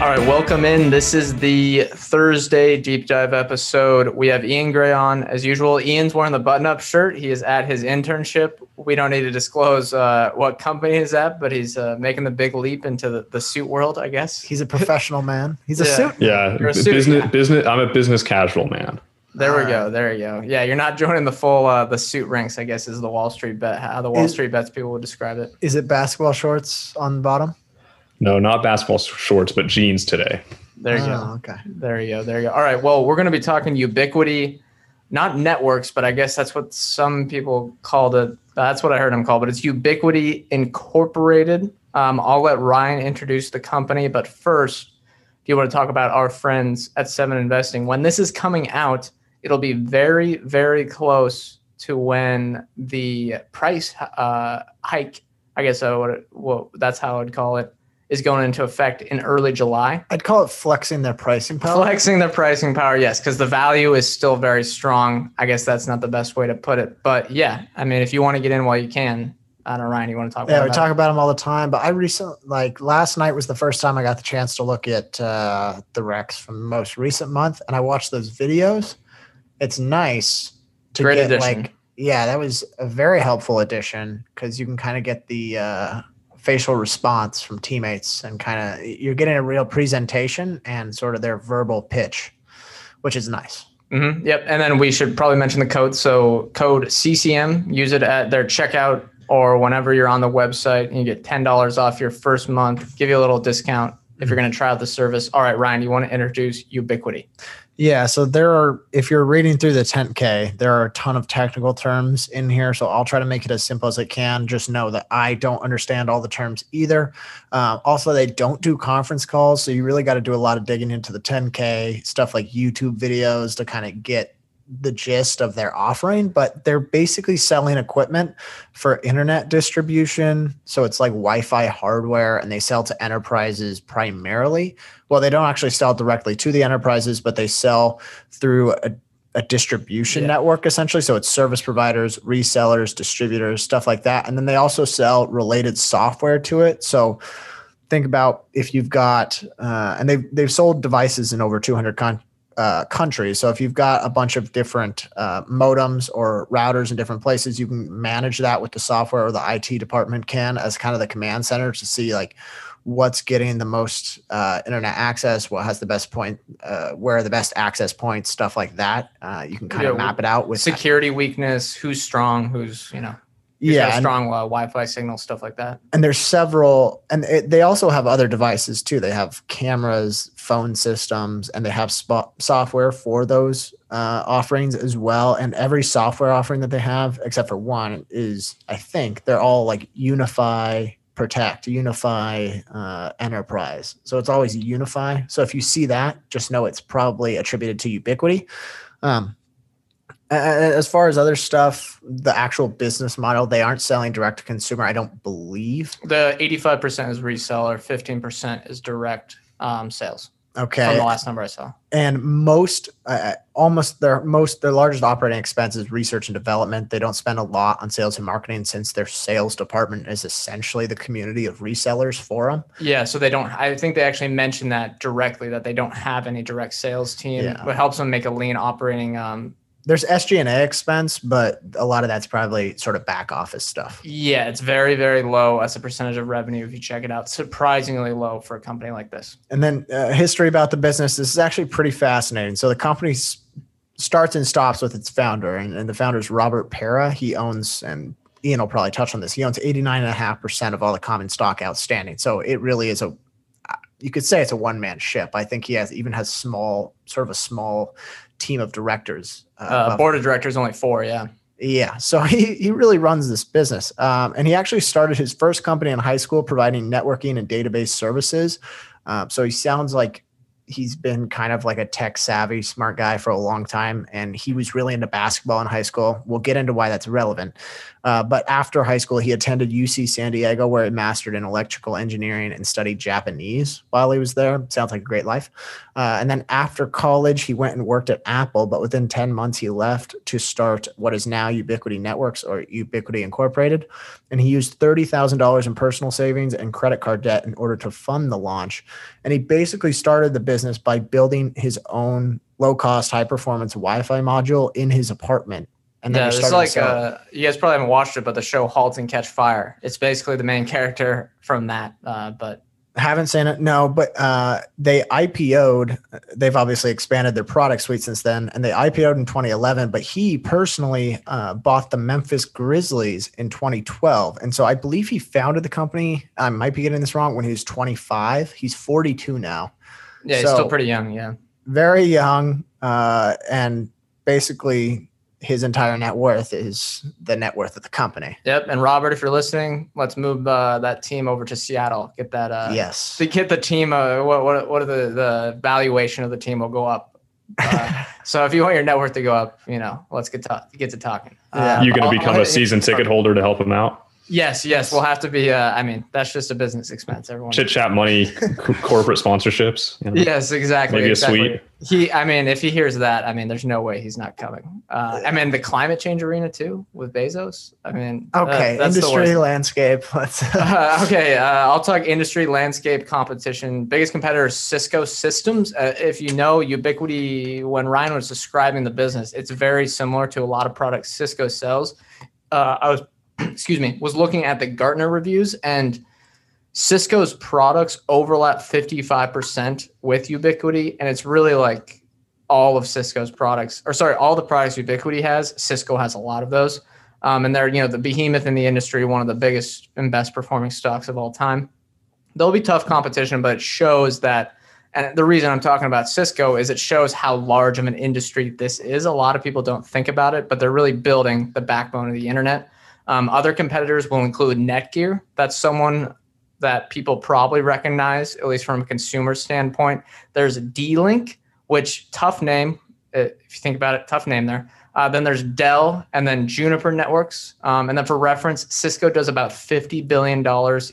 All right, welcome in. This is the Thursday deep dive episode. We have Ian Gray on as usual. Ian's wearing the button up shirt. He is at his internship. We don't need to disclose uh, what company he's at, but he's uh, making the big leap into the, the suit world, I guess. He's a professional man. He's a Yeah. suit. Yeah, a suit business. guy. Business. I'm a business casual man. There we All go. There you go. Yeah, you're not joining the full uh, the suit ranks, I guess, is the Wall Street bet. How the Wall Is- Street bets people would describe it. Is it basketball shorts on the bottom? No, not basketball shorts, but jeans today. There you Oh, go. Okay. There you go. There you go. All right. Well, we're going to be talking ubiquiti, not networks, but I guess that's what some people called it. That's what I heard them call, but it's Ubiquiti Incorporated. Um, I'll let Ryan introduce the company, but first, do you want to talk about our friends at Seven Investing? When this is coming out, it'll be very, very close to when the price uh, hike. I guess I would, well, that's how I'd call it. Is going into effect in early July I'd call it flexing their pricing power. flexing their pricing power yes because the value is still very strong i guess that's not the best way to put it but yeah i mean if you want to get in while you can i don't know ryan you want to talk about it. Yeah, we talk about them all the time. But I recently, like last night was the first time I got the chance to look at uh, the Rex from the most recent month, and I watched those videos. It's nice to Great get addition. like, yeah, that was a very helpful addition because you can kind of get the uh, facial response from teammates and kind of you're getting a real presentation and sort of their verbal pitch, which is nice. Mhm. Yep. And then we should probably mention the code. So code CCM, use it at their checkout or whenever you're on the website and you get $10 off your first month, give you a little discount if you're going to try out the service. All right, Ryan, you want to introduce Ubiquiti. Yeah, so there are, if you're reading through the 10K, there are a ton of technical terms in here. So I'll try to make it as simple as I can. Just know that I don't understand all the terms either. Um, also, they don't do conference calls. So you really got to do a lot of digging into the 10K, stuff like YouTube videos to kind of get the gist of their offering. But they're basically selling equipment for internet distribution. So it's like Wi Fi hardware and they sell to enterprises primarily well they don't actually sell directly to the enterprises but they sell through a, a distribution Yeah. network essentially so it's service providers resellers distributors stuff like that and then they also sell related software to it so think about if you've got uh, and they've, they've sold devices in over 200 con- uh, countries. So if you've got a bunch of different uh, modems or routers in different places you can manage that with the software or the it department can as kind of the command center to see like what's getting the most uh, internet access, what has the best point, uh, where are the best access points, stuff like that. Uh, you can kind Yeah, of map it out with Security weakness, who's strong, who's, you know, yeah, and, strong uh, Wi-Fi signal, stuff like that. and there's several, and it, they also have other devices too. They have cameras, phone systems, and they have spot software for those uh, offerings as well. And every software offering that they have, except for one, is I think they're all like UniFi protect unifi uh, enterprise so it's always unifi so if you see that just know it's probably attributed to ubiquiti um, as far as other stuff the actual business model they aren't selling direct to consumer i don't believe The 85% is reseller, 15% is direct um, sales Okay, from the last number I saw. and most uh, almost their most their largest operating expense is research and development they don't spend a lot on sales and marketing since their sales department is essentially the community of resellers for them Yeah, so they don't. I think they actually mentioned that directly that they don't have any direct sales team. Yeah. What helps them make a lean operating. Um, there's SG&A expense, but a lot of that's probably sort of back office stuff. yeah, it's very very low as a percentage of revenue if you check it out. Surprisingly low for a company like this. And then uh, history about the business. This is actually pretty fascinating. So the company starts and stops with its founder, and, and the founder is Robert Pera. He owns, and Ian will probably touch on this. He owns 89.5% of all the common stock outstanding. So it really is a, uh, you could say it's a one man ship. I think he has even has small, sort of a small team of directors. Uh, above board of directors only four. Yeah. Yeah, so he, he really runs this business. Um, and he actually started his first company in high school providing networking and database services. Um, so he sounds like he's been kind of like a tech savvy, smart guy for a long time. And he was really into basketball in high school. We'll get into why that's relevant. Uh, but after high school, he attended UC San Diego, where he mastered in electrical engineering and studied Japanese while he was there. Sounds like a great life. Uh, and then after college, he went and worked at Apple, but within 10 months, he left to start what is now Ubiquiti Networks or Ubiquiti Incorporated. And he used $30,000 in personal savings and credit card debt in order to fund the launch. And he basically started the business by building his own low cost, high performance Wi Fi module in his apartment and then yeah, it's like uh, you guys probably haven't watched it, but the show *Halt and Catch Fire*. It's basically the main character from that. Uh, but haven't seen it. No, but uh, they IPO'd. They've obviously expanded their product suite since then, and they IPO'd in 2011. But he personally uh, bought the Memphis Grizzlies in 2012, and so I believe he founded the company. I might be getting this wrong. When he was 25, he's 42 now. Yeah, so, he's still pretty young. Yeah, very young, uh, and basically his entire net worth is the net worth of the company. Yep. And Robert, if you're listening, let's move uh, that team over to Seattle. Get that. Uh, yes. To get the team. Uh, what what what are the the valuation of the team will go up. Uh, so if you want your net worth to go up, you know, let's get to get to talking. Yeah. You're going to become a season ticket holder to help him out. Yes, yes, we'll have to be. Uh, I mean, that's just a business expense. Everyone chit chat money, corporate sponsorships. You know? Yes, exactly. Maybe exactly. a suite. He, I mean, if he hears that, I mean, there's no way he's not coming. Uh, I mean, the climate change arena too with Bezos. I mean, okay, uh, industry landscape. Let's. uh, okay, uh, I'll talk industry landscape competition. Biggest competitor is Cisco Systems. Uh, if you know Ubiquiti, when Ryan was describing the business, it's very similar to a lot of products Cisco sells. Uh, I was excuse me, was looking at the Gartner reviews and Cisco's products overlap 55% with Ubiquiti. And it's really like all of Cisco's products, or sorry, all the products Ubiquiti has, Cisco has a lot of those. Um, and they're, you know, the behemoth in the industry, one of the biggest and best performing stocks of all time. There'll be tough competition, but it shows that and the reason I'm talking about Cisco is it shows how large of an industry this is. A lot of people don't think about it, but they're really building the backbone of the internet. Um, other competitors will include Netgear. That's someone that people probably recognize, at least from a consumer standpoint. There's D-Link, which tough name. Uh, if you think about it, tough name there. Uh, then there's Dell, and then Juniper Networks. Um, and then for reference, Cisco does about $50 billion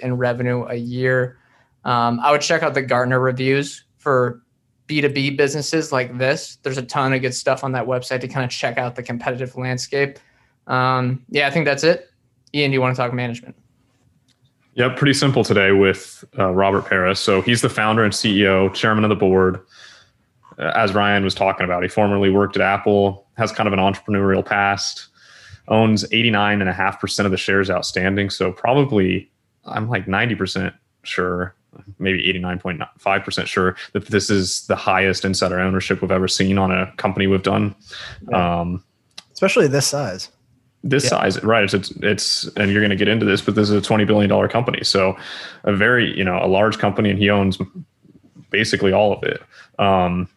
in revenue a year. Um, I would check out the Gartner reviews for B2B businesses like this. There's a ton of good stuff on that website to kind of check out the competitive landscape. Um, yeah, I think that's it. Ian, do you want to talk management? Yep, pretty simple today with uh, Robert Pera. So he's the founder and CEO, chairman of the board. Uh, as Ryan was talking about, he formerly worked at Apple, has kind of an entrepreneurial past, owns 89.5% of the shares outstanding. So probably, I'm like 90% sure, maybe 89.5% sure that this is the highest insider ownership we've ever seen on a company we've done. Um, Especially this size this yeah. size, right? It's, it's, it's and you're going to get into this, but this is a twenty billion dollar company, so a very you know a large company, and he owns basically all of it. Um,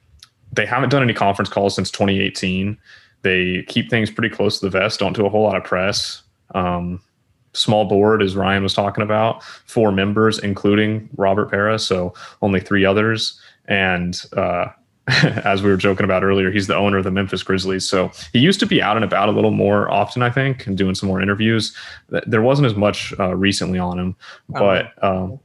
they haven't done any conference calls since 2018. They keep things pretty close to the vest. Don't do a whole lot of press. Um, small board, as Ryan was talking about, four members, including Robert Pera, so only three others, and uh, as we were joking about earlier, he's the owner of the Memphis Grizzlies. So he used to be out and about a little more often, I think, and doing some more interviews. There wasn't as much uh, recently on him, oh. but um,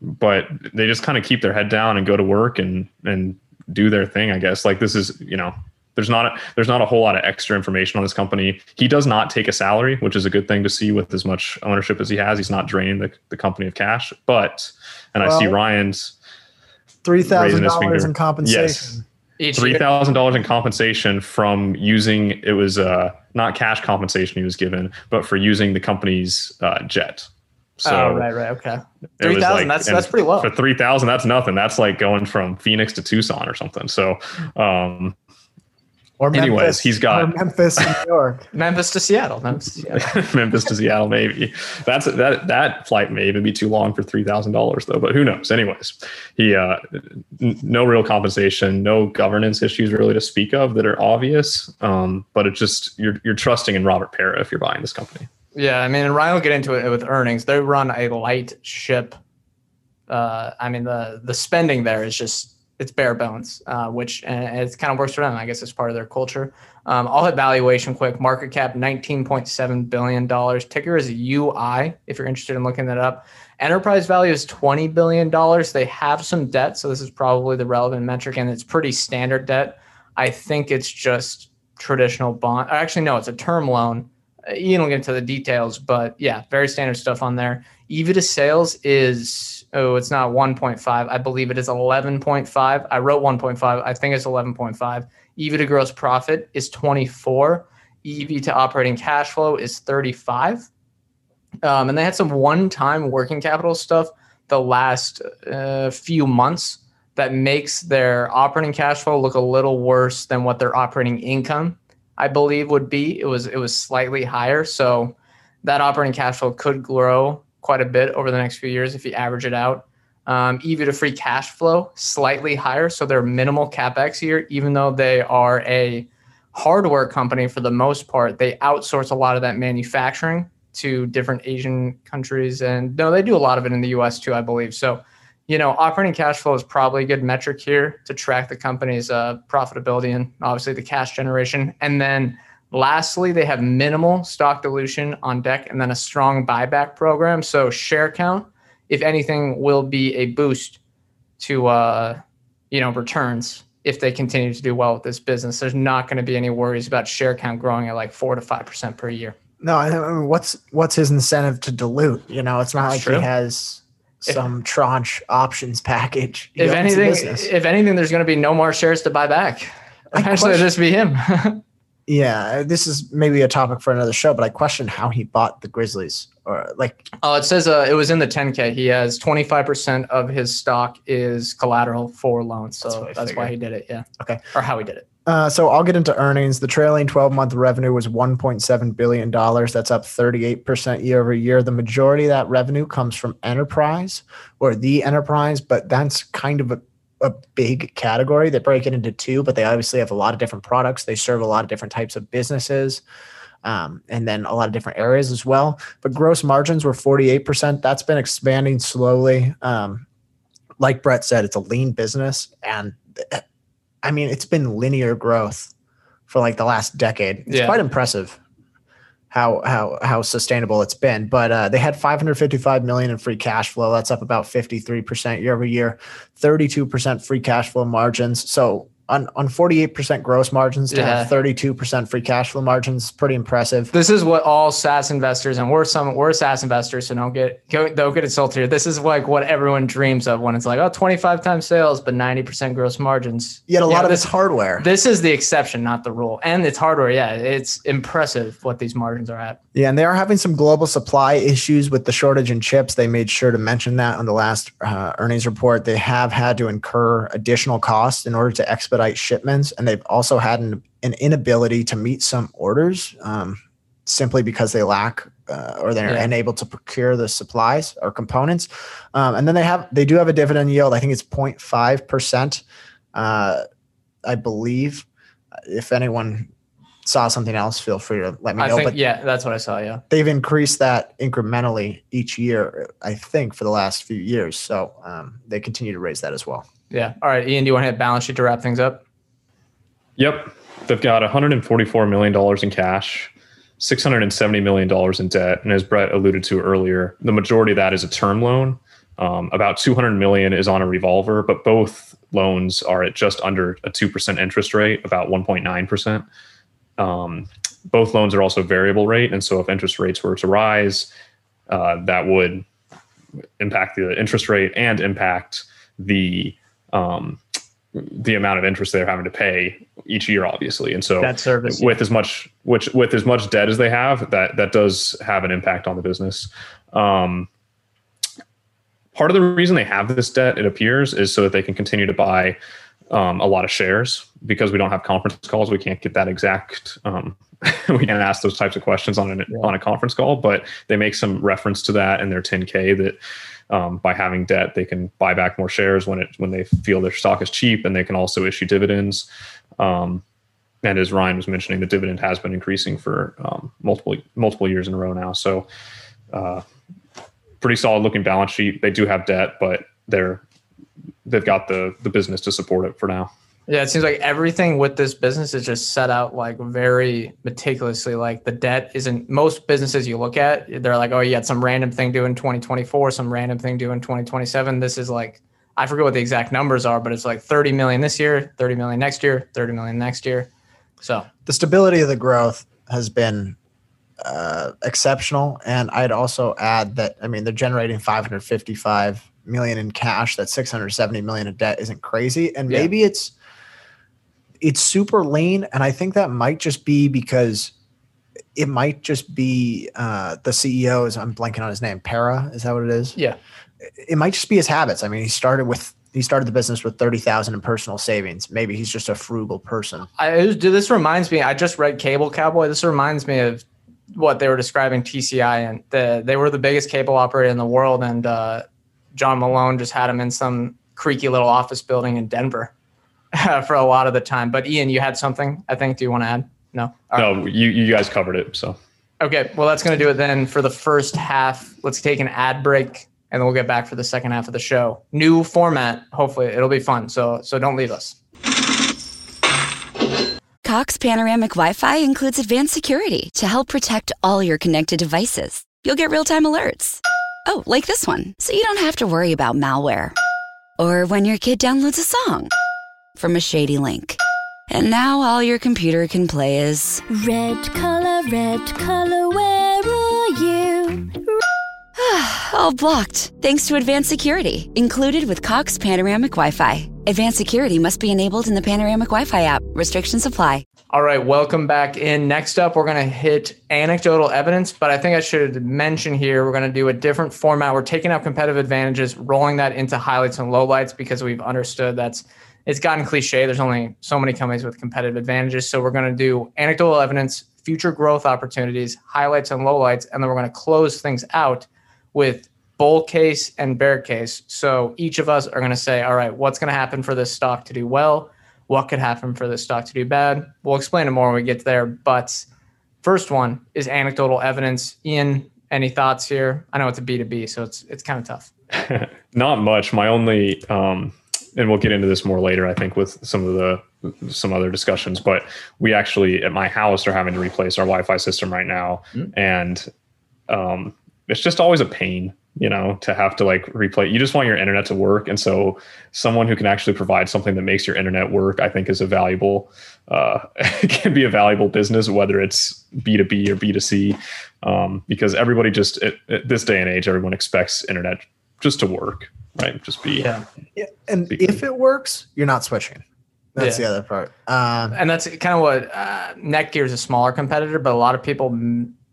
but they just kind of keep their head down and go to work and and do their thing. I guess like this is you know there's not a, there's not a whole lot of extra information on this company. He does not take a salary, which is a good thing to see with as much ownership as he has. He's not draining the, the company of cash, but and well, I see Ryan's three thousand dollars in compensation. Yes. Three thousand dollars in compensation from using it was uh, not cash compensation he was given, but for using the company's uh, jet. So oh, right, right, okay. Three thousand. Like, that's that's pretty low. For three thousand, that's nothing. That's like going from Phoenix to Tucson or something. So, um, Or Anyways, he's got- or Memphis, New York. Memphis to Seattle. Memphis to Seattle. Memphis to Seattle, maybe. That's that that flight may even be too long for three thousand dollars, though. But who knows? Anyways, he uh, n- no real compensation, no governance issues really to speak of that are obvious. Um, but it's just you're you're trusting in Robert Pera if you're buying this company. Yeah, I mean, and Ryan will get into it with earnings. They run a light ship. Uh, I mean, the the spending there is just it's bare bones, uh, which and it kind of works for them. I guess it's part of their culture. Um, I'll hit valuation quick. Market cap nineteen point seven billion dollars. Ticker is UI. If you're interested in looking that up. Enterprise value is twenty billion dollars. They have some debt, so this is probably the relevant metric, and it's pretty standard debt. I think it's just traditional bond. Actually, no, it's a term loan. Uh, don't get into the details, but yeah, very standard stuff on there. EV to sales is oh, it's not 1.5. I believe it is 11.5. I wrote 1.5. I think it's 11.5. EV to gross profit is 24. EV to operating cash flow is 35. Um, and they had some one-time working capital stuff the last uh, few months that makes their operating cash flow look a little worse than what their operating income I believe would be. It was it was slightly higher, so that operating cash flow could grow quite a bit over the next few years if you average it out. Um, EV to free cash flow slightly higher, so they're minimal capex here, even though they are a hardware company for the most part. They outsource a lot of that manufacturing to different Asian countries, and no, they do a lot of it in the U.S. too, I believe. So you know, operating cash flow is probably a good metric here to track the company's uh, profitability and obviously the cash generation. And then lastly, they have minimal stock dilution on deck and then a strong buyback program. So share count, if anything, will be a boost to, uh, you know, returns if they continue to do well with this business. There's not going to be any worries about share count growing at like four to five percent per year. No, I mean, what's what's his incentive to dilute? You know, it's not like True. he has some tranche options package. He if anything, if anything, there's going to be no more shares to buy back. Eventually, it'll just be him. yeah, this is maybe a topic for another show, but I question how he bought the Grizzlies, or like, Oh, it says uh, it was in the 10K. He has 25% of his stock is collateral for loans. So what I that's, why he did it. Yeah. Okay. Or how he did it. uh, so I'll get into earnings. The trailing 12 month revenue was 1.7 billion dollars. That's up 38 percent year over year. The majority of that revenue comes from enterprise or the enterprise, but that's kind of a a big category. They break it into two, but they obviously have a lot of different products. They serve a lot of different types of businesses. um, and then a lot of different areas as well. But gross margins were 48%. That's been expanding slowly. Um, like Brett said, it's a lean business. And I mean, it's been linear growth for like the last decade. It's Yeah. quite impressive how how how sustainable it's been. But uh, they had 555 million in free cash flow. That's up about 53% year over year, 32% free cash flow margins. So on on 48% gross margins to have 32% free cash flow margins, pretty impressive. This is what all SaaS investors and we're some we're SaaS investors, so don't get don't get insulted here. This is like what everyone dreams of when it's like, oh, 25 times sales, but 90% gross margins. Yet a Yeah, lot of this- it's hardware. This is the exception, not the rule. And it's hardware. Yeah, it's impressive what these margins are at. Yeah, and they are having some global supply issues with the shortage in chips. They made sure to mention that on the last uh, earnings report. They have had to incur additional costs in order to expedite shipments, and they've also had an, an inability to meet some orders um, simply because they lack uh, or they're Yeah. unable to procure the supplies or components. Um, and then they have they do have a dividend yield. I think it's 0.5 percent. Uh, I believe. If anyone saw something else, feel free to let me I know. think but yeah, that's what I saw. Yeah. they've increased that incrementally each year, I think, for the last few years. So um, they continue to raise that as well. Yeah. All right, Ian, do you want to hit balance sheet to wrap things up? Yep. They've got $144 million in cash, $670 million in debt. And as Brett alluded to earlier, the majority of that is a term loan. Um, about 200 million is on a revolver, but both loans are at just under a 2% interest rate, about 1.9%. Um, both loans are also variable rate. And so if interest rates were to rise, uh, that would impact the interest rate and impact the um, the amount of interest they're having to pay each year, obviously. And so Debt service. with as much which with as much debt as they have, that that does have an impact on the business. Um, part of the reason they have this debt, it appears, is so that they can continue to buy um, a lot of shares because we don't have conference calls. We can't get that exact. Um, we can't ask those types of questions on an, yeah. on a conference call, but they make some reference to that in their 10K that um, by having debt, they can buy back more shares when it when they feel their stock is cheap, and they can also issue dividends. Um, and as Ryan was mentioning, the dividend has been increasing for um, multiple multiple years in a row now. So, uh, pretty solid looking balance sheet. They do have debt, but they're they've got the the business to support it for now. Yeah, it seems like everything with this business is just set out like very meticulously. Like the debt isn't most businesses you look at, they're like, oh, you had some random thing due in 2024, some random thing due in 2027. This is like, I forget what the exact numbers are, but it's like 30 million this year, 30 million next year, 30 million next year. So the stability of the growth has been uh, exceptional. And I'd also add that, I mean, they're generating 555 million in cash. That 670 million of debt isn't crazy. And yeah. maybe it's, it's super lean, and I think that might just be because it might just be uh, the CEO is I'm blanking on his name. Pera is that what it is? Yeah. It might just be his habits. I mean, he started with he started the business with thirty thousand in personal savings. Maybe he's just a frugal person. I this reminds me. I just read Cable Cowboy. This reminds me of what they were describing TCI and the, they were the biggest cable operator in the world, and uh, John Malone just had him in some creaky little office building in Denver for a lot of the time. But Ian, you had something I think. Do you want to add? No. All no, right. you you guys covered it. So. Okay, well that's going to do it then for the first half. Let's take an ad break and then we'll get back for the second half of the show. New format. Hopefully, it'll be fun. So so don't leave us. Cox Panoramic Wi-Fi includes advanced security to help protect all your connected devices. You'll get real-time alerts. Oh, like this one, so you don't have to worry about malware. Or when your kid downloads a song from a shady link. And now all your computer can play is Red color, red color, where are you? all blocked, thanks to advanced security, included with Cox Panoramic Wi Fi. Advanced security must be enabled in the Panoramic Wi Fi app. Restrictions apply. All right, welcome back in. Next up, we're going to hit anecdotal evidence, but I think I should mention here we're going to do a different format. We're taking out competitive advantages, rolling that into highlights and lowlights because we've understood that's it's gotten cliche. There's only so many companies with competitive advantages. So we're going to do anecdotal evidence, future growth opportunities, highlights and lowlights, and then we're going to close things out with bull case and bear case. So each of us are going to say, all right, what's going to happen for this stock to do well? What could happen for this stock to do bad? We'll explain it more when we get there. But first one is anecdotal evidence. Ian, any thoughts here? I know it's a B2B, so it's it's kind of tough. Not much. My only um, and we'll get into this more later, I think, with some of the some other discussions. But we actually at my house are having to replace our Wi-Fi system right now, mm-hmm. and um, it's just always a pain, you know, to have to like replay. You just want your internet to work, and so someone who can actually provide something that makes your internet work, I think, is a valuable. Uh, can be a valuable business, whether it's B two B or B two C, um, because everybody just at, at this day and age, everyone expects internet just to work right? Just be yeah. yeah. And be if it works, you're not switching. That's yeah. the other part. Um, and that's kind of what uh, Netgear is a smaller competitor, but a lot of people,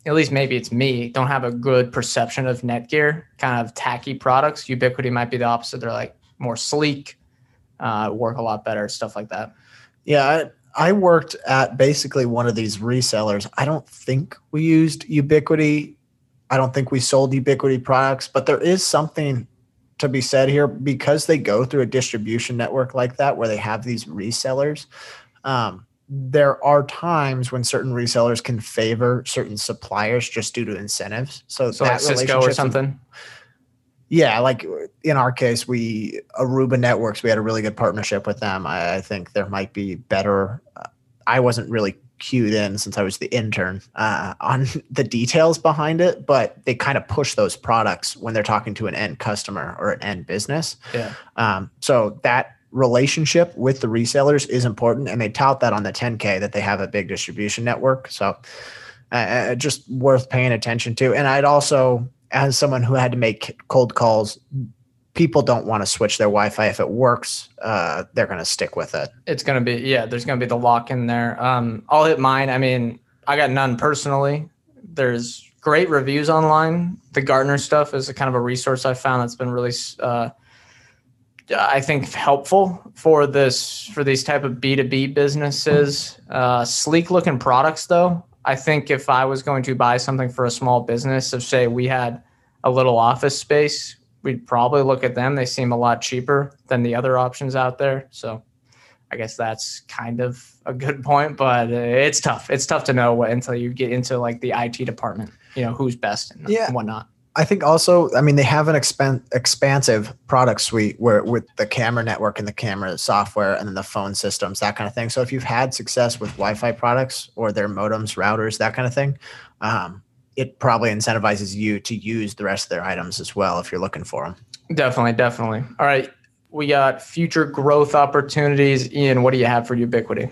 at least maybe it's me, don't have a good perception of Netgear. Kind of tacky products. Ubiquiti might be the opposite. They're like more sleek, uh, work a lot better, stuff like that. Yeah, I, I worked at basically one of these resellers. I don't think we used Ubiquiti. I don't think we sold Ubiquiti products, but there is something to be said here because they go through a distribution network like that where they have these resellers. Um, there are times when certain resellers can favor certain suppliers just due to incentives. So, so like Cisco or something. Yeah, like in our case, we Aruba Networks, we had a really good partnership with them. I, I think there might be better. Uh, I wasn't really cued in since I was the intern uh, on the details behind it, but they kind of push those products when they're talking to an end customer or an end business. Yeah. Um, so that relationship with the resellers is important, and they tout that on the 10K that they have a big distribution network. So uh, uh just worth paying attention to. And I'd also, as someone who had to make cold calls people don't want to switch their Wi-Fi. If it works, uh, they're going to stick with it. It's going to be yeah. There's going to be the lock in there. Um, I'll hit mine. I mean, I got none personally. There's great reviews online. The Gartner stuff is a kind of a resource I found that's been really uh, I think helpful for this for these type of B two B businesses. Uh, sleek looking products, though. I think if I was going to buy something for a small business, if say we had a little office space, we'd probably look at them. They seem a lot cheaper than the other options out there. So I guess that's kind of a good point, but it's tough. It's tough to know what until you get into like the IT department, you know, who's best and Yeah. whatnot. I think also, I mean, they have an expan- expansive product suite where with the camera network and the camera software and then the phone systems, that kind of thing. So if you've had success with Wi-Fi products or their modems, routers, that kind of thing, um, it probably incentivizes you to use the rest of their items as well if you're looking for them. Definitely, definitely. All right. We got future growth opportunities. Ian, what do you have for Ubiquiti?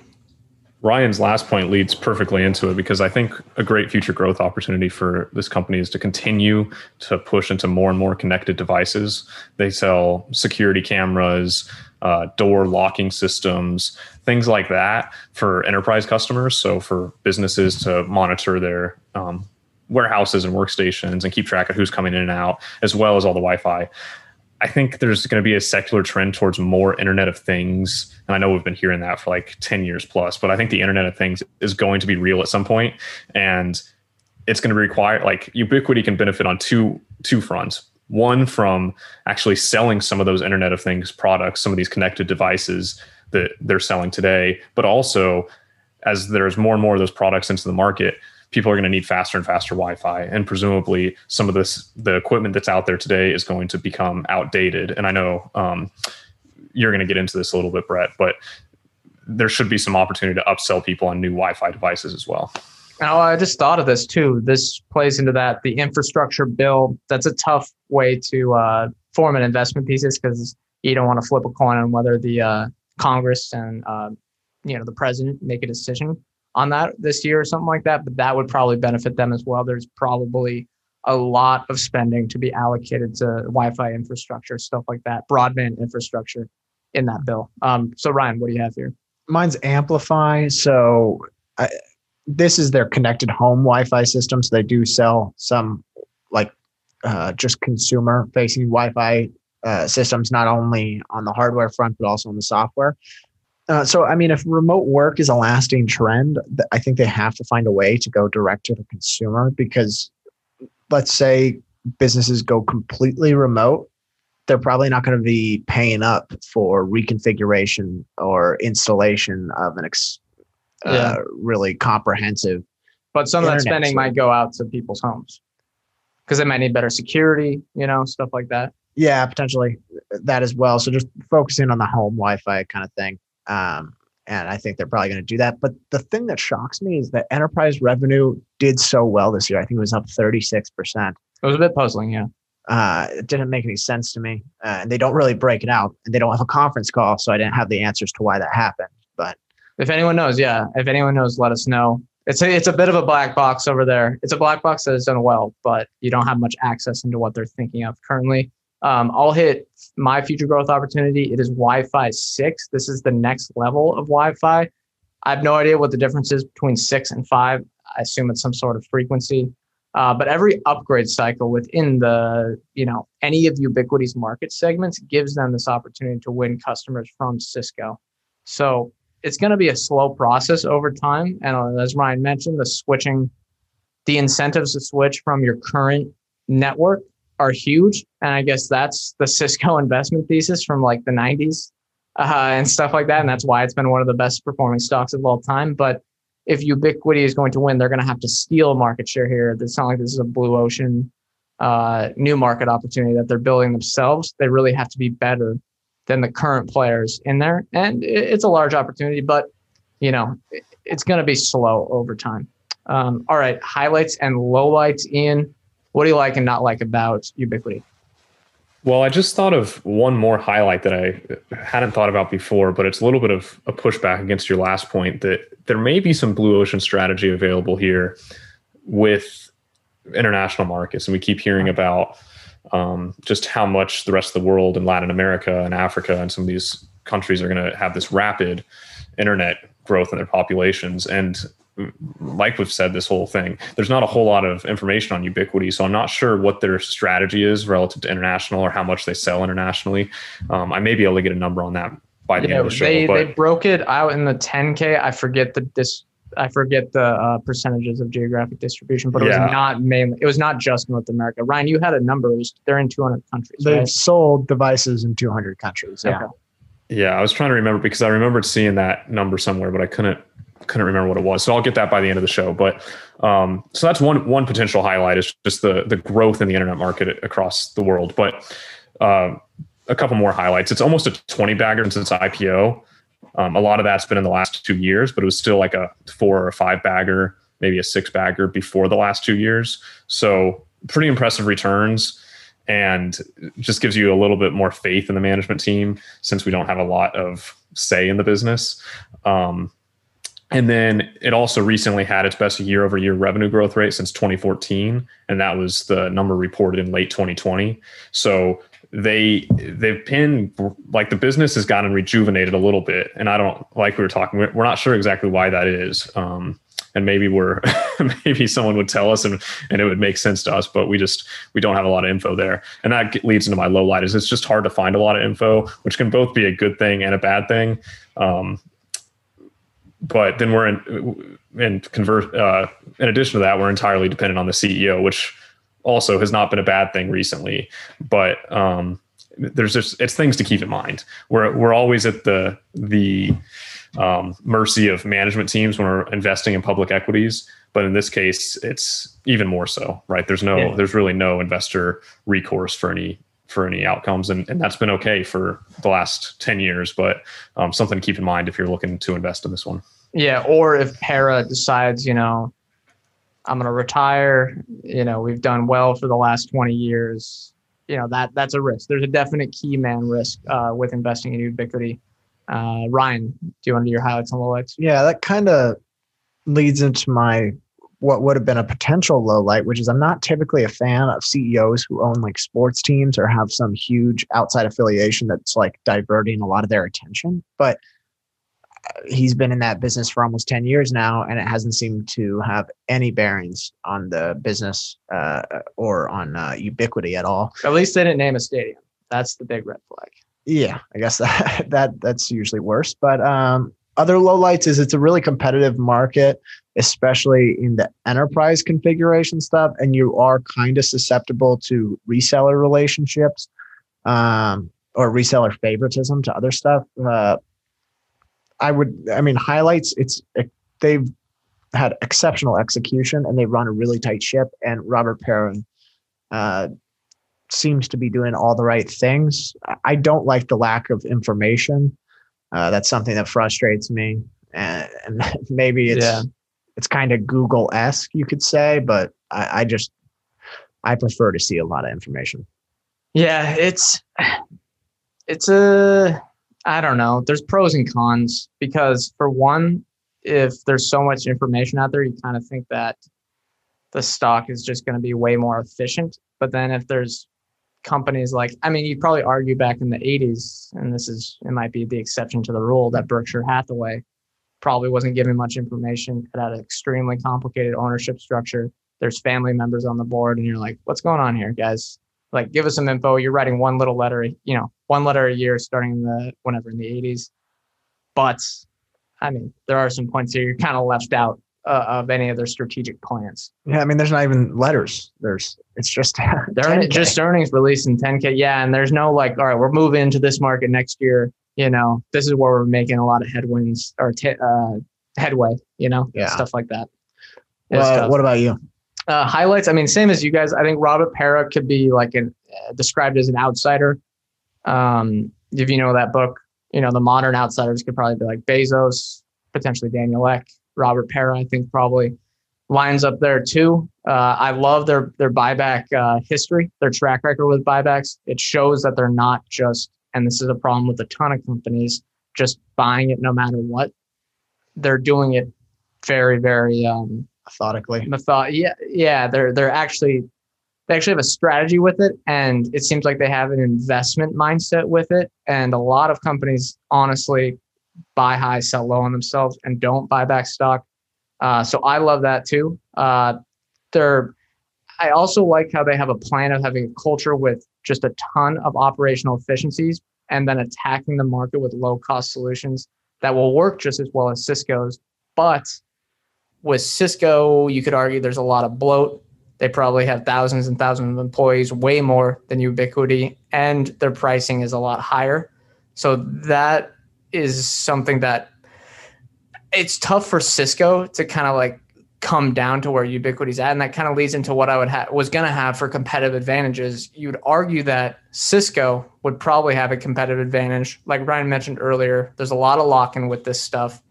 Ryan's last point leads perfectly into it because I think a great future growth opportunity for this company is to continue to push into more and more connected devices. They sell security cameras, uh, door locking systems, things like that for enterprise customers. So for businesses to monitor their um, warehouses and workstations and keep track of who's coming in and out, as well as all the Wi-Fi. I think there's going to be a secular trend towards more Internet of Things. And I know we've been hearing that for like 10 years plus, but I think the Internet of Things is going to be real at some point, And it's going to require like Ubiquiti can benefit on two two fronts. One from actually selling some of those Internet of Things products, some of these connected devices that they're selling today, but also as there's more and more of those products into the market, people are going to need faster and faster Wi-Fi, and presumably some of this the equipment that's out there today is going to become outdated. And I know um, you're going to get into this a little bit, Brett, but there should be some opportunity to upsell people on new Wi-Fi devices as well. Oh, I just thought of this too. This plays into that the infrastructure bill. That's a tough way to uh, form an investment thesis because you don't want to flip a coin on whether the uh, Congress and uh, you know the president make a decision on that this year or something like that. But that would probably benefit them as well. There's probably a lot of spending to be allocated to Wi-Fi infrastructure, stuff like that, broadband infrastructure in that bill. Um, so Ryan, what do you have here? Mine's AmpliFi. So I, this is their connected home Wi-Fi system. So they do sell some like uh, just consumer facing Wi-Fi uh, systems, not only on the hardware front but also on the software. Uh, so I mean, if remote work is a lasting trend, I think they have to find a way to go direct to the consumer because let's say businesses go completely remote they're probably not going to be paying up for reconfiguration or installation of an ex, Yeah. uh, really comprehensive. but some of that spending so- might go out to people's homes because they might need better security, you know, stuff like that. Yeah, potentially that as well. So just focusing on the home Wi-Fi kind of thing. Um, and I think they're probably going to do that. But the thing that shocks me is that enterprise revenue did so well this year. I think it was up 36%. It was a bit puzzling, yeah. Uh, it didn't make any sense to me. Uh, and they don't really break it out. And they don't have a conference call. So I didn't have the answers to why that happened. But If anyone knows, yeah, if anyone knows, let us know. It's a, it's a bit of a black box over there. It's a black box that has done well, but you don't have much access into what they're thinking of currently. Um, I'll hit my future growth opportunity. It is Wi-Fi six. This is the next level of Wi-Fi. I have no idea what the difference is between six and five. I assume it's some sort of frequency. Uh, but every upgrade cycle within the, you know, any of Ubiquiti's market segments gives them this opportunity to win customers from Cisco. So it's going to be a slow process over time. And uh, as Ryan mentioned, the switching, the incentives to switch from your current network are huge. And I guess that's the Cisco investment thesis from like the 90s uh, and stuff like that. And that's why it's been one of the best performing stocks of all time. But if Ubiquiti is going to win, they're going to have to steal market share here. It's not like this is a blue ocean uh, new market opportunity that they're building themselves. They really have to be better than the current players in there. And it's a large opportunity, but you know, it's going to be slow over time. Um, all right, highlights and lowlights. Ian, what do you like and not like about Ubiquiti? Well, I just thought of one more highlight that I hadn't thought about before, but it's a little bit of a pushback against your last point that there may be some blue ocean strategy available here with international markets. And we keep hearing about um, just how much the rest of the world and Latin America and Africa and some of these countries are going to have this rapid internet growth in their populations. And like we've said this whole thing there's not a whole lot of information on ubiquiti so i'm not sure what their strategy is relative to international or how much they sell internationally um, i may be able to get a number on that by the Yeah, end of the show they, but they broke it out in the 10K. I forget the dis, I forget the uh, percentages of geographic distribution, but it Yeah. was not mainly. It was not just North America. Ryan, you had a number. It was, they're in 200 countries. They've Right? sold devices in 200 countries. Yeah. Okay. Yeah, I was trying to remember because I remembered seeing that number somewhere, but I couldn't couldn't remember what it was. So I'll get that by the end of the show. But um, so that's one one potential highlight is just the the growth in the internet market across the world. But uh, a couple more highlights. It's almost a 20 bagger since IPO. Um, a lot of that's been in the last two years, but it was still like a four or a five bagger, maybe a six bagger before the last two years. So pretty impressive returns and just gives you a little bit more faith in the management team since we don't have a lot of say in the business. Um, and then it also recently had its best year over year revenue growth rate since 2014. And that was the number reported in late 2020. So they they've been like the business has gotten rejuvenated a little bit and i don't like we were talking we're, we're not sure exactly why that is um, and maybe we're maybe someone would tell us and and it would make sense to us but we just we don't have a lot of info there and that leads into my low light is it's just hard to find a lot of info which can both be a good thing and a bad thing um, but then we're in and convert uh, in addition to that we're entirely dependent on the ceo which also has not been a bad thing recently. But um, there's just it's things to keep in mind. We're we're always at the the um, mercy of management teams when we're investing in public equities. But in this case it's even more so right? There's no Yeah. there's really no investor recourse for any for any outcomes and, and that's been okay for the last 10 years but um, something to keep in mind if you're looking to invest in this one Yeah, or if Pera decides, you know, I'm going to retire, you know, we've done well for the last 20 years, you know, that that's a risk. There's a definite key man risk uh, with investing in Ubiquiti. Uh, Ryan, do you want to do your highlights and lowlights? Yeah, that kind of leads into my what would have been a potential low light, which is I'm not typically a fan of CEOs who own like sports teams or have some huge outside affiliation that's like diverting a lot of their attention. But uh, he's been in that business for almost 10 years now, and it hasn't seemed to have any bearings on the business uh, or on uh, ubiquiti at all. At least they didn't name a stadium. That's the big red flag. yeah i guess that, that that's usually worse but um other lowlights is it's a really competitive market especially in the enterprise configuration stuff and you are kind of susceptible to reseller relationships um or reseller favoritism to other stuff uh i would i mean highlights it's they've had exceptional execution and they run a really tight ship and robert pera uh seems to be doing all the right things. I- I don't like the lack of information. Uh, that's something that frustrates me, and, and maybe it's Yeah. it's kind of Google esque, you could say, but I, I just I prefer to see a lot of information. Yeah, it's it's a I don't know. There's pros and cons because for one, if there's so much information out there, you kind of think that the stock is just going to be way more efficient. But then if there's companies like I mean, you'd probably argue back in the 80s, and this is it might be the exception to the rule that Berkshire Hathaway probably wasn't giving much information. It had an extremely complicated ownership structure. There's family members on the board, and you're like, what's going on here, guys? like give us some info you're writing one little letter you know one letter a year starting in the whenever in the 80s but i mean there are some points here you're kind of left out uh, of any of their strategic plans Yeah, I mean, there's not even letters. There's it's just they're just earnings released in 10k yeah and there's no like all right we're moving into this market next year you know this is where we're making a lot of headwinds or t- uh, headway you know Yeah. stuff like that Well, what about you? uh, highlights. I mean, same as you guys. I think Robert Pera could be like an uh, described as an outsider. Um, if you know that book, you know the modern outsiders could probably be like Bezos, potentially Daniel Ek, Robert Pera. I think probably lines up there too. Uh, I love their their buyback uh, history, their track record with buybacks. It shows that they're not just, and this is a problem with a ton of companies, just buying it no matter what. They're doing it very, very um, Methodically. method yeah yeah they're they're actually they actually have a strategy with it and it seems like they have an investment mindset with it and a lot of companies honestly buy high sell low on themselves and don't buy back stock Uh, so I love that too. Uh, they're, I also like how they have a plan of having a culture with just a ton of operational efficiencies and then attacking the market with low cost solutions that will work just as well as Cisco's. But with Cisco, you could argue there's a lot of bloat. They probably have thousands and thousands of employees, way more than Ubiquiti, and their pricing is a lot higher. So that is something that it's tough for Cisco to kind of like come down to where ubiquiti's at, and that kind of leads into what I would have was going to have for competitive advantages. You'd argue that Cisco would probably have a competitive advantage, like Ryan mentioned earlier. There's a lot of lock-in with this stuff,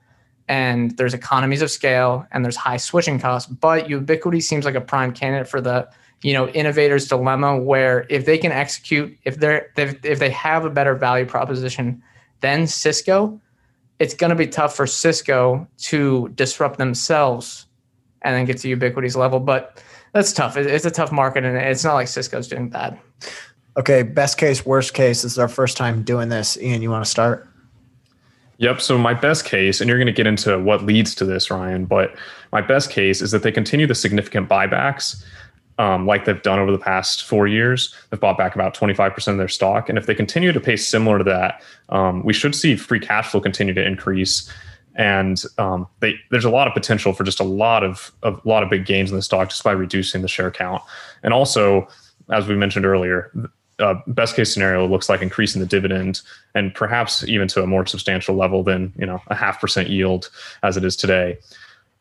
and there's economies of scale, and there's high switching costs. But ubiquiti seems like a prime candidate for the you know innovators dilemma, where if they can execute, if they're if they have a better value proposition than Cisco, it's going to be tough for Cisco to disrupt themselves and then get to Ubiquiti's level. But that's tough. It's a tough market, and it's not like Cisco's doing bad. Okay, best case, worst case. This is our first time doing this. Ian, you want to start? Yep. So my best case, and you're going to get into what leads to this, Ryan, but my best case is that they continue the significant buybacks um, like they've done over the past four years. They've bought back about 25% of their stock. And if they continue to pay similar to that, um, we should see free cash flow continue to increase and um, they, there's a lot of potential for just a lot of a lot of big gains in the stock just by reducing the share count. And also, as we mentioned earlier, uh, best case scenario looks like increasing the dividend and perhaps even to a more substantial level than you know a half percent yield as it is today.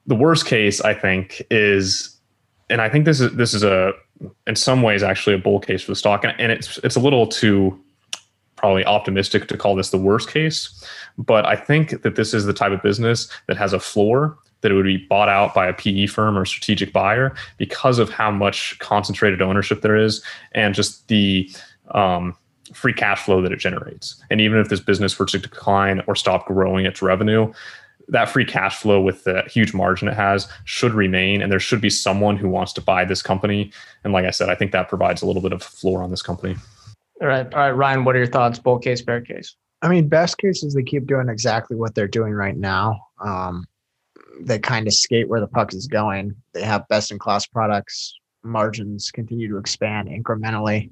The worst case, I think, is, and I think this is this is a in some ways actually a bull case for the stock, and, and it's it's a little too probably optimistic to call this the worst case, but I think that this is the type of business that has a floor that it would be bought out by a PE firm or strategic buyer because of how much concentrated ownership there is and just the um, free cash flow that it generates. And even if this business were to decline or stop growing its revenue, that free cash flow with the huge margin it has should remain and there should be someone who wants to buy this company and like i said i think that provides a little bit of floor on this company all right. All right, Ryan, what are your thoughts? Bull case, bear case? I mean, best case is they keep doing exactly what they're doing right now. Um, they kind of skate where the puck is going. They have best in class products. Margins continue to expand incrementally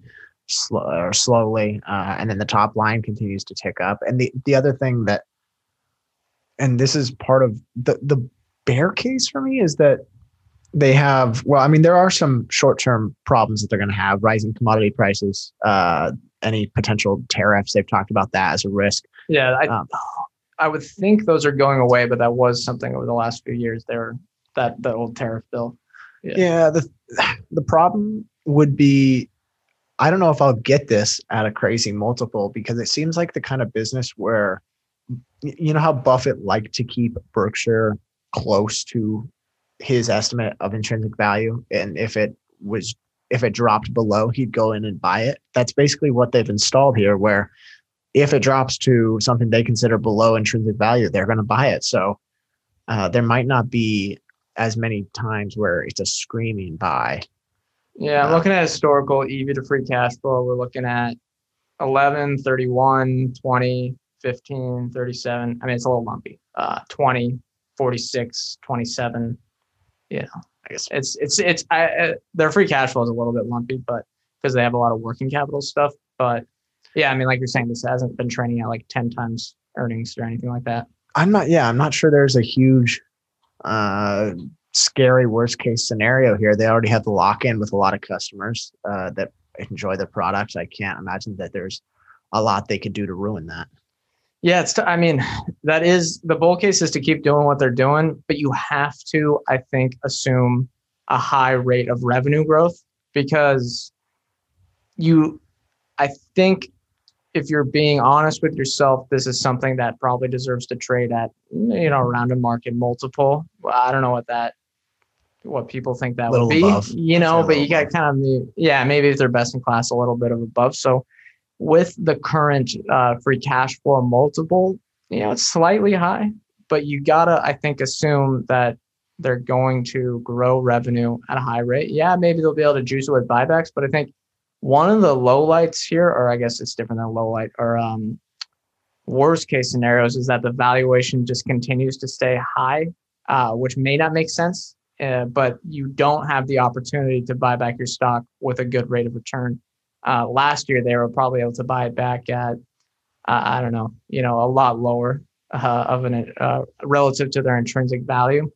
slow, or slowly, uh, and then the top line continues to tick up. And the the other thing that, and this is part of the the bear case for me is that they have well i mean there are some short-term problems that they're going to have rising commodity prices uh, any potential tariffs they've talked about that as a risk yeah I, um, I would think those are going away but that was something over the last few years there that the old tariff bill yeah. yeah the the problem would be i don't know if i'll get this at a crazy multiple because it seems like the kind of business where you know how buffett liked to keep berkshire close to his estimate of intrinsic value? And if it was if it dropped below he'd go in and buy it. That's basically what they've installed here where if it drops to something they consider below intrinsic value they're going to buy it. So uh, there might not be as many times where it's a screaming buy. Yeah i'm uh, looking at historical ev to free cash flow. We're looking at 11 31 20 15 37 i mean it's a little lumpy uh, 20 46 27 you know, I guess it's it's it's I, uh, their free cash flow is a little bit lumpy, but because they have a lot of working capital stuff. But yeah, I mean, like you're saying, this hasn't been training at like ten times earnings or anything like that. I'm not. Yeah, I'm not sure. There's a huge, uh, scary worst case scenario here. They already have the lock in with a lot of customers uh, that enjoy the products. I can't imagine that there's a lot they could do to ruin that. Yeah, it's. T- I mean, that is the bull case is to keep doing what they're doing, but you have to, I think, assume a high rate of revenue growth because you, I think, if you're being honest with yourself, this is something that probably deserves to trade at, you know, around a market multiple. Well, I don't know what that, what people think that would be, above. you know, but you got kind of, yeah, maybe if they're best in class, a little bit of above. So with the current uh, free cash flow multiple, you know, it's slightly high, but you gotta, I think, assume that they're going to grow revenue at a high rate. Yeah, maybe they'll be able to juice it with buybacks, but I think one of the low lights here, or I guess it's different than low light, or um, worst case scenarios is that the valuation just continues to stay high uh, which may not make sense, uh, but you don't have the opportunity to buy back your stock with a good rate of return. Uh, last year, they were probably able to buy it back at, uh, I don't know, you know, a lot lower uh, of an uh, relative to their intrinsic value.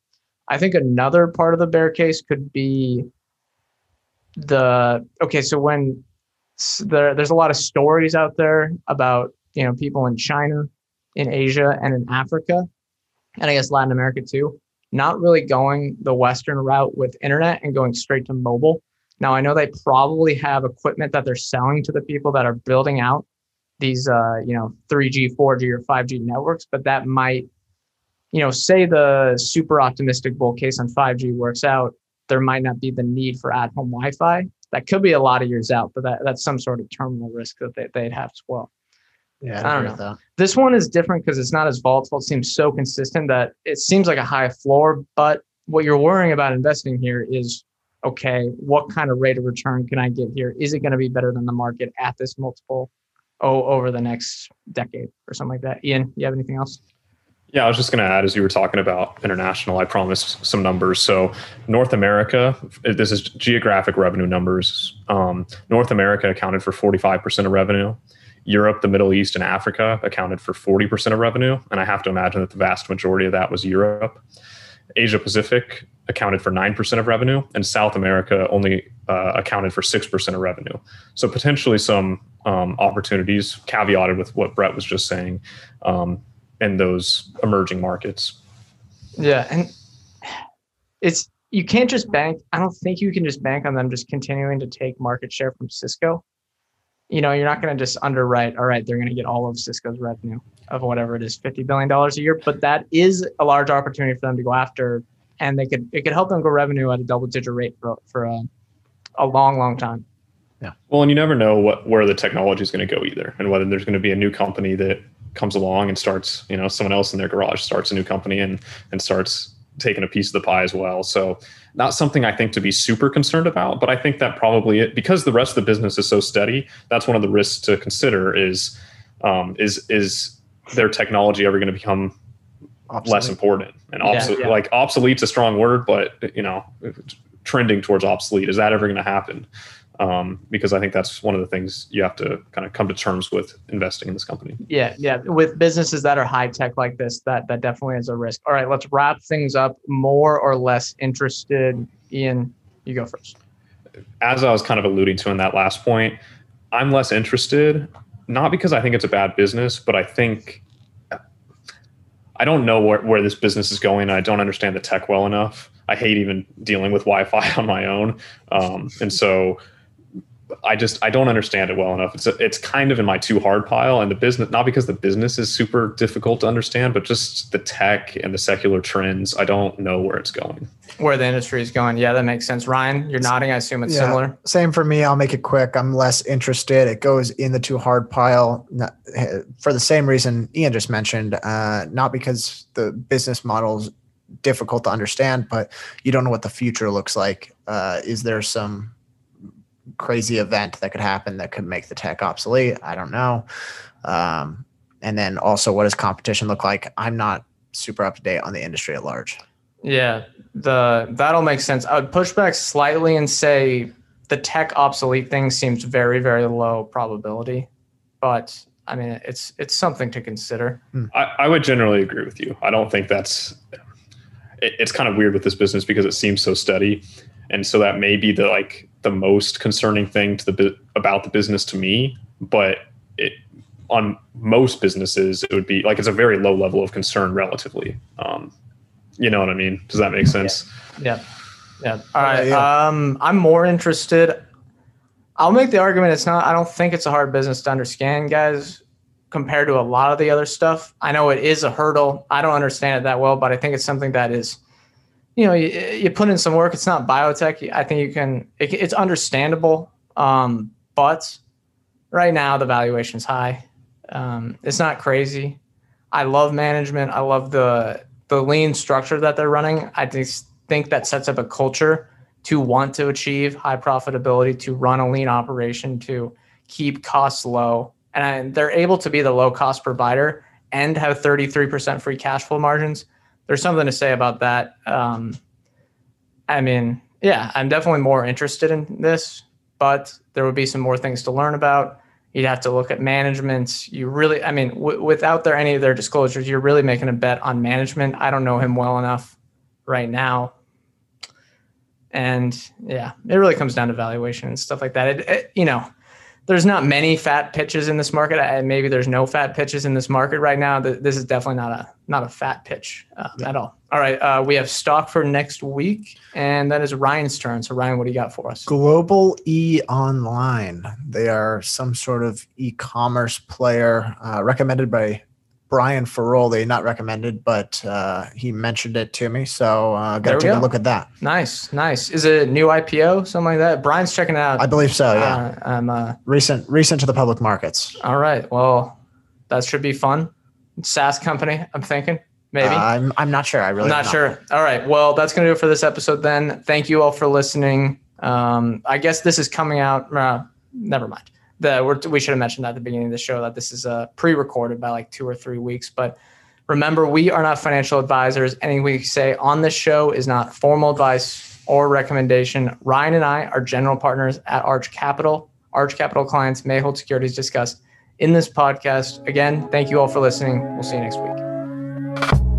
I think another part of the bear case could be the okay. So when there, there's a lot of stories out there about you know people in China, in Asia, and in Africa, and I guess Latin America too, not really going the Western route with internet and going straight to mobile. Now I know they probably have equipment that they're selling to the people that are building out these uh, you know 3G, 4G, or 5G networks, but that might you know say the super optimistic bull case on 5G works out, there might not be the need for at-home Wi-Fi. That could be a lot of years out, but that, that's some sort of terminal risk that they, they'd have as well. Yeah, I don't know. This one is different because it's not as volatile. It seems so consistent that it seems like a high floor. But what you're worrying about investing here is okay, what kind of rate of return can I get here? Is it going to be better than the market at this multiple oh, over the next decade or something like that? Ian, you have anything else? Yeah, I was just going to add as you were talking about international, I promised some numbers. So, North America, this is geographic revenue numbers. Um, North America accounted for 45% of revenue. Europe, the Middle East, and Africa accounted for 40% of revenue. And I have to imagine that the vast majority of that was Europe. Asia Pacific accounted for 9% of revenue, and South America only uh, accounted for 6% of revenue. So, potentially some um, opportunities, caveated with what Brett was just saying. Um, in those emerging markets. Yeah, and it's you can't just bank. I don't think you can just bank on them just continuing to take market share from Cisco. You know, you're not going to just underwrite. All right, they're going to get all of Cisco's revenue of whatever it is, fifty billion dollars a year. But that is a large opportunity for them to go after, and they could it could help them grow revenue at a double digit rate for for a, a long, long time. Yeah. Well, and you never know what where the technology is going to go either, and whether there's going to be a new company that comes along and starts, you know, someone else in their garage starts a new company and and starts taking a piece of the pie as well. So not something I think to be super concerned about, but I think that probably it because the rest of the business is so steady. That's one of the risks to consider is um, is is their technology ever going to become obsolete. less important and obsolete? Yeah, yeah. Like obsolete's a strong word, but you know, trending towards obsolete is that ever going to happen? um, because I think that's one of the things you have to kind of come to terms with investing in this company. Yeah, yeah. With businesses that are high tech like this, that that definitely is a risk. All right, let's wrap things up. More or less interested, Ian? You go first. As I was kind of alluding to in that last point, I'm less interested, not because I think it's a bad business, but I think I don't know where, where this business is going. I don't understand the tech well enough. I hate even dealing with Wi-Fi on my own, um, and so I just I don't understand it well enough. It's a, it's kind of in my too hard pile, and the business not because the business is super difficult to understand, but just the tech and the secular trends. I don't know where it's going. Where the industry is going, yeah, that makes sense. Ryan, you're nodding. I assume it's yeah, similar. Same for me. I'll make it quick. I'm less interested. It goes in the too hard pile for the same reason Ian just mentioned. Uh, not because the business models difficult to understand, but you don't know what the future looks like. Uh, is there some crazy event that could happen that could make the tech obsolete. I don't know. Um, and then also, what does competition look like? I'm not super up to date on the industry at large. Yeah, the that'll make sense. I would push back slightly and say the tech obsolete thing seems very very low probability, but I mean it's it's something to consider. Hmm. I, I would generally agree with you. I don't think that's it, it's kind of weird with this business because it seems so steady, and so that may be the like the most concerning thing to the about the business to me, but it on most businesses it would be like it's a very low level of concern relatively. Um, you know what I mean? Does that make sense? Yeah. Yeah. yeah. All right. Yeah. Um, I'm more interested. I'll make the argument it's not. I don't think it's a hard business to understand, guys. Compared to a lot of the other stuff, I know it is a hurdle. I don't understand it that well, but I think it's something that is you know, you, you, put in some work. It's not biotech. I think you can. It, it's understandable, um, but right now the valuation is high. Um, it's not crazy. I love management. I love the the lean structure that they're running. I just think that sets up a culture to want to achieve high profitability, to run a lean operation, to keep costs low, and they're able to be the low cost provider and have 33% free cash flow margins there's something to say about that. Um, I mean, yeah, I'm definitely more interested in this, but there would be some more things to learn about. You'd have to look at management. You really, I mean, w- without their any of their disclosures, you're really making a bet on management. I don't know him well enough right now, and yeah, it really comes down to valuation and stuff like that. It, it, you know, there's not many fat pitches in this market. and maybe there's no fat pitches in this market right now. This is definitely not a not a fat pitch uh, yeah. at all. All right, uh, we have stock for next week, and that is Ryan's turn. So Ryan, what do you got for us? Global E Online. They are some sort of e-commerce player uh, recommended by Brian Ferroli, not recommended, but uh, he mentioned it to me. So uh, got to take go. a look at that. Nice, nice. Is it new IPO, something like that? Brian's checking it out. I believe so. Yeah. Uh, I'm uh, recent, recent to the public markets. All right. Well, that should be fun. SaaS company. I'm thinking maybe. Uh, I'm I'm not sure. I really not, not sure. All right. Well, that's gonna do it for this episode. Then thank you all for listening. Um, I guess this is coming out. Uh, never mind we should have mentioned at the beginning of the show that this is uh, pre-recorded by like two or three weeks. But remember, we are not financial advisors. Anything we say on this show is not formal advice or recommendation. Ryan and I are general partners at Arch Capital. Arch Capital clients may hold securities discussed in this podcast. Again, thank you all for listening. We'll see you next week.